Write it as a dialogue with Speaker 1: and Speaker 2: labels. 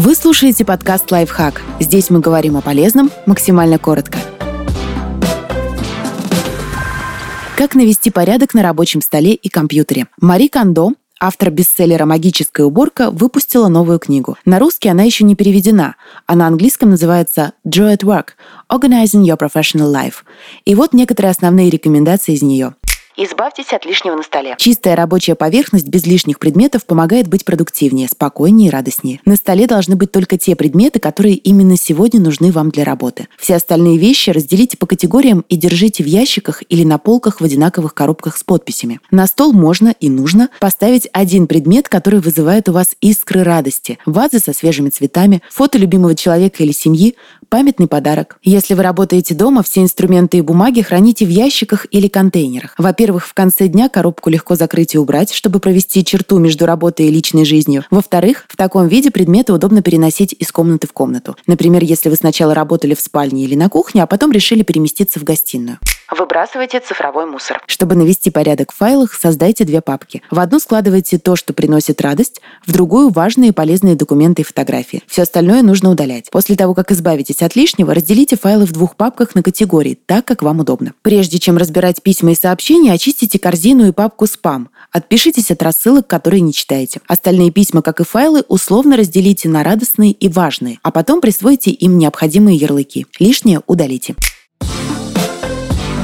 Speaker 1: Вы слушаете подкаст «Лайфхак». Здесь мы говорим о полезном максимально коротко. Как навести порядок на рабочем столе и компьютере? Мари Кондо, автор бестселлера «Магическая уборка», выпустила новую книгу. На русский она еще не переведена, а на английском называется «Joy at Work – Organizing Your Professional Life». И вот некоторые основные рекомендации из нее.
Speaker 2: Избавьтесь от лишнего на столе.
Speaker 1: Чистая рабочая поверхность без лишних предметов помогает быть продуктивнее, спокойнее и радостнее. На столе должны быть только те предметы, которые именно сегодня нужны вам для работы. Все остальные вещи разделите по категориям и держите в ящиках или на полках в одинаковых коробках с подписями. На стол можно и нужно поставить один предмет, который вызывает у вас искры радости. Вазы со свежими цветами, фото любимого человека или семьи, памятный подарок. Если вы работаете дома, все инструменты и бумаги храните в ящиках или контейнерах. Во-первых, в конце дня коробку легко закрыть и убрать, чтобы провести черту между работой и личной жизнью. Во-вторых, в таком виде предметы удобно переносить из комнаты в комнату. Например, если вы сначала работали в спальне или на кухне, а потом решили переместиться в гостиную.
Speaker 2: Выбрасывайте цифровой мусор.
Speaker 1: Чтобы навести порядок в файлах, создайте две папки. В одну складывайте то, что приносит радость, в другую – важные и полезные документы и фотографии. Все остальное нужно удалять. После того, как избавитесь от лишнего, разделите файлы в двух папках на категории, так, как вам удобно. Прежде чем разбирать письма и сообщения, очистите корзину и папку «Спам». Отпишитесь от рассылок, которые не читаете. Остальные письма, как и файлы, условно разделите на радостные и важные, а потом присвойте им необходимые ярлыки. Лишнее удалите.